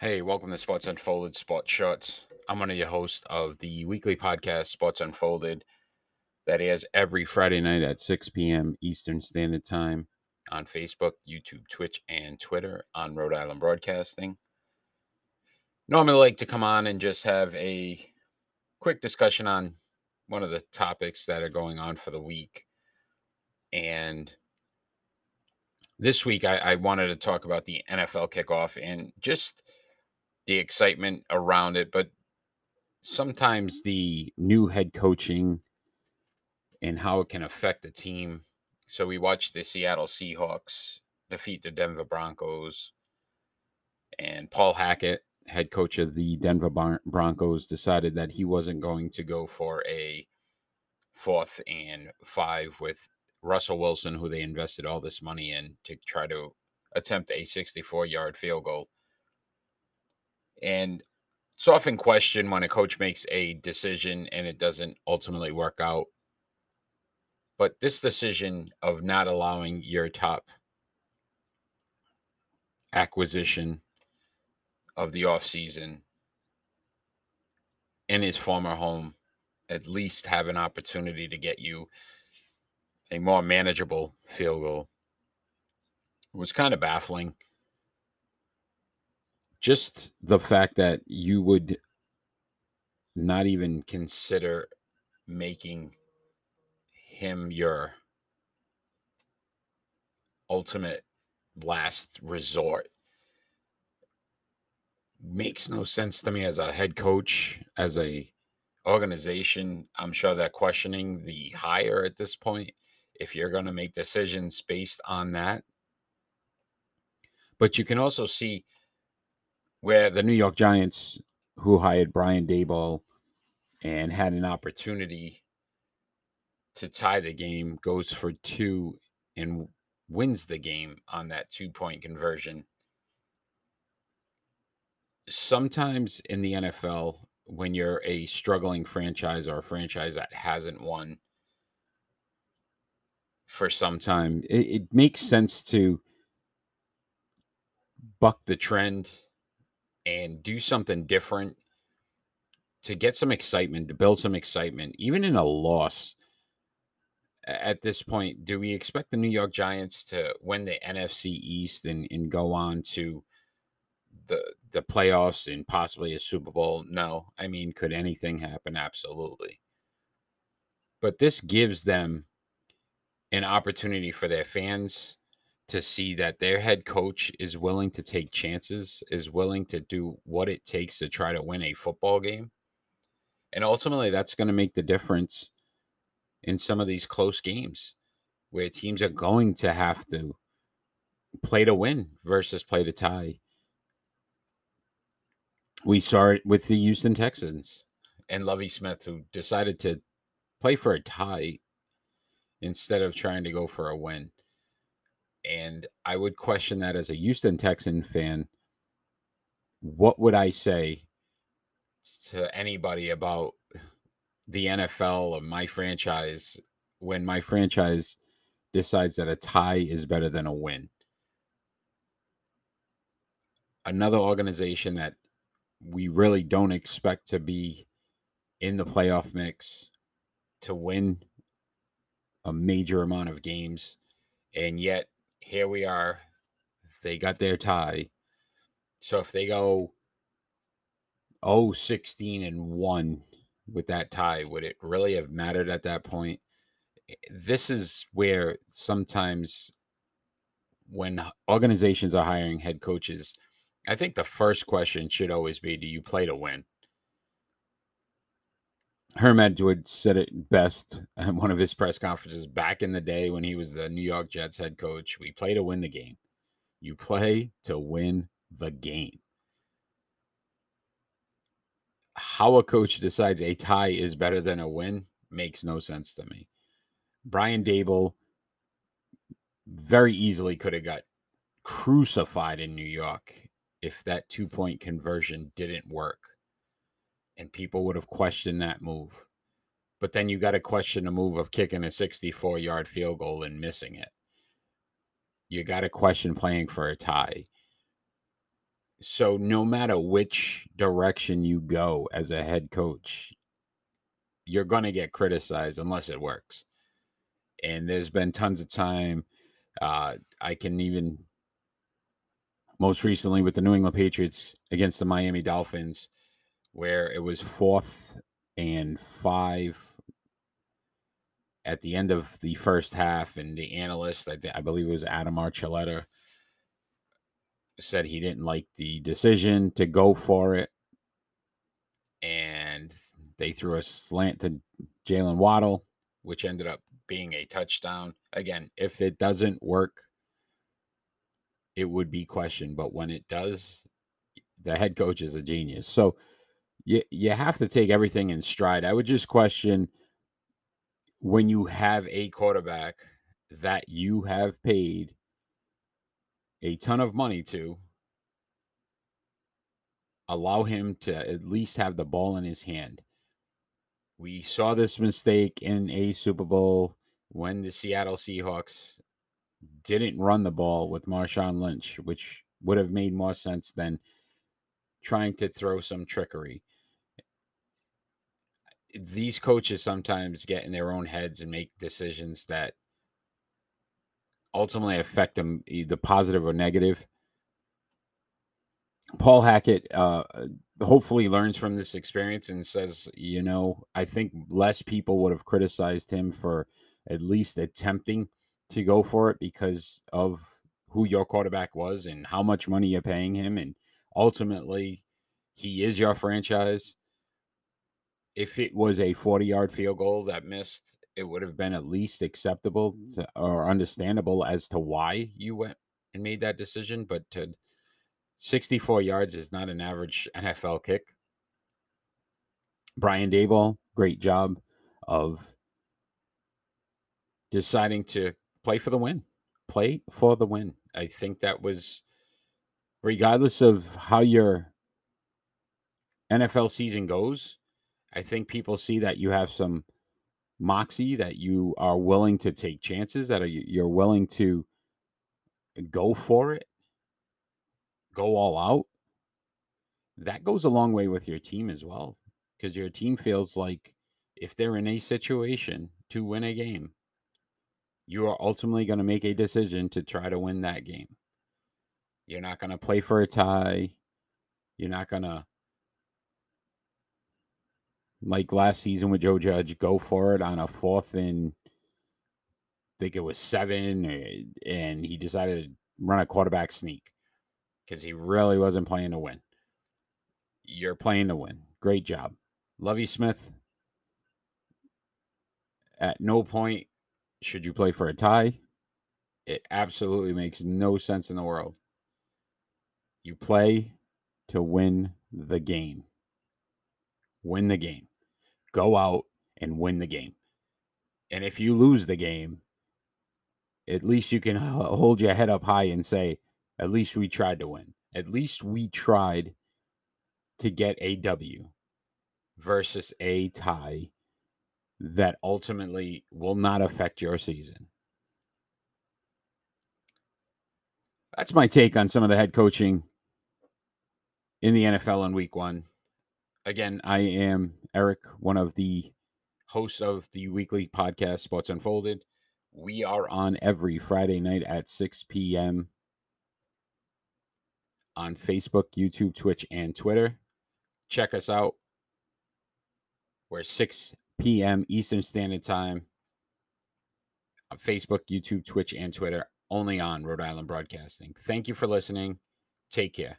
Hey, welcome to Sports Unfolded Sports Shots. I'm one of your hosts of the weekly podcast Sports Unfolded that airs every Friday night at 6 p.m. Eastern Standard Time on Facebook, YouTube, Twitch, and Twitter on Rhode Island Broadcasting. Normally like to come on and just have a quick discussion on one of the topics that are going on for the week. And this week I, I wanted to talk about the NFL kickoff and just the excitement around it, but sometimes the new head coaching and how it can affect the team. So we watched the Seattle Seahawks defeat the Denver Broncos, and Paul Hackett, head coach of the Denver Broncos, decided that he wasn't going to go for a fourth and five with Russell Wilson, who they invested all this money in to try to attempt a 64 yard field goal. And it's often questioned when a coach makes a decision and it doesn't ultimately work out. But this decision of not allowing your top acquisition of the offseason in his former home at least have an opportunity to get you a more manageable field goal was kind of baffling just the fact that you would not even consider making him your ultimate last resort. Makes no sense to me as a head coach as a organization. I'm sure they're questioning the hire at this point if you're going to make decisions based on that. But you can also see where the New York Giants, who hired Brian Daboll and had an opportunity to tie the game, goes for two and wins the game on that two point conversion. Sometimes in the NFL, when you're a struggling franchise or a franchise that hasn't won for some time, it, it makes sense to buck the trend and do something different to get some excitement, to build some excitement, even in a loss. At this point, do we expect the New York Giants to win the NFC East and, and go on to the the playoffs and possibly a Super Bowl? No. I mean, could anything happen? Absolutely. But this gives them an opportunity for their fans to see that their head coach is willing to take chances, is willing to do what it takes to try to win a football game. And ultimately, that's going to make the difference in some of these close games where teams are going to have to play to win versus play to tie. We saw it with the Houston Texans and Lovie Smith, who decided to play for a tie instead of trying to go for a win. And I would question that as a Houston Texan fan. What would I say to anybody about the NFL or my franchise when my franchise decides that a tie is better than a win? Another organization that we really don't expect to be in the playoff mix to win a major amount of games and yet here we are. They got their tie. So if they go 0 16 and 1 with that tie, would it really have mattered at that point? This is where sometimes when organizations are hiring head coaches, I think the first question should always be do you play to win? Herm Edwards said it best at one of his press conferences back in the day when he was the New York Jets head coach. We play to win the game. You play to win the game. How a coach decides a tie is better than a win makes no sense to me. Brian Daboll very easily could have got crucified in New York if that two point conversion didn't work and people would have questioned that move. But then you got to question the move of kicking a 64 yard field goal and missing it. You got to question playing for a tie. So no matter which direction you go as a head coach, you're going to get criticized unless it works. And there's been tons of time. Uh, I can even most recently with the New England Patriots against the Miami Dolphins, where it was fourth and five at the end of the first half, and the analyst, I, I believe it was Adam Archuleta, said he didn't like the decision to go for it, and they threw a slant to Jaylen Waddle, which ended up being a touchdown. Again, if it doesn't work, it would be questioned, but when it does, the head coach is a genius. So you you have to take everything in stride. I would just question when you have a quarterback that you have paid a ton of money to allow him to at least have the ball in his hand. We saw this mistake in a Super Bowl when the Seattle Seahawks didn't run the ball with Marshawn Lynch, which would have made more sense than trying to throw some trickery. These coaches sometimes get in their own heads and make decisions that ultimately affect them either positive or negative. Paul Hackett uh, hopefully learns from this experience and says, you know, I think less people would have criticized him for at least attempting to go for it because of who your quarterback was and how much money you're paying him. And ultimately, he is your franchise. If it was a 40 yard field goal that missed, it would have been at least acceptable mm-hmm. to, or understandable as to why you went and made that decision. But to 64 yards is not an average NFL kick. Brian Daboll, great job of deciding to play for the win. Play for the win. I think that was, regardless of how your NFL season goes, I think people see that you have some moxie, that you are willing to take chances, that are, you're willing to go for it, go all out. That goes a long way with your team as well, because your team feels like if they're in a situation to win a game, you are ultimately going to make a decision to try to win that game. You're not going to play for a tie. You're not going to, like last season with Joe Judge, go for it on a fourth and I think it was seven, eh, and he decided to run a quarterback sneak because he really wasn't playing to win. You're playing to win. Great job. Lovie Smith, at no point should you play for a tie? It absolutely makes no sense in the world. You play to win the game. Win the game. Go out and win the game. And if you lose the game, at least you can hold your head up high and say, at least we tried to win. At least we tried to get a W versus a tie that ultimately will not affect your season. That's my take on some of the head coaching in the NFL in week one. Again, I am Eric, one of the hosts of the weekly podcast Sports Unfolded. We are on every Friday night at 6 p.m. on Facebook, YouTube, Twitch, and Twitter. Check us out. We're 6 p.m. Eastern Standard Time on Facebook, YouTube, Twitch, and Twitter, only on Rhode Island Broadcasting. Thank you for listening. Take care.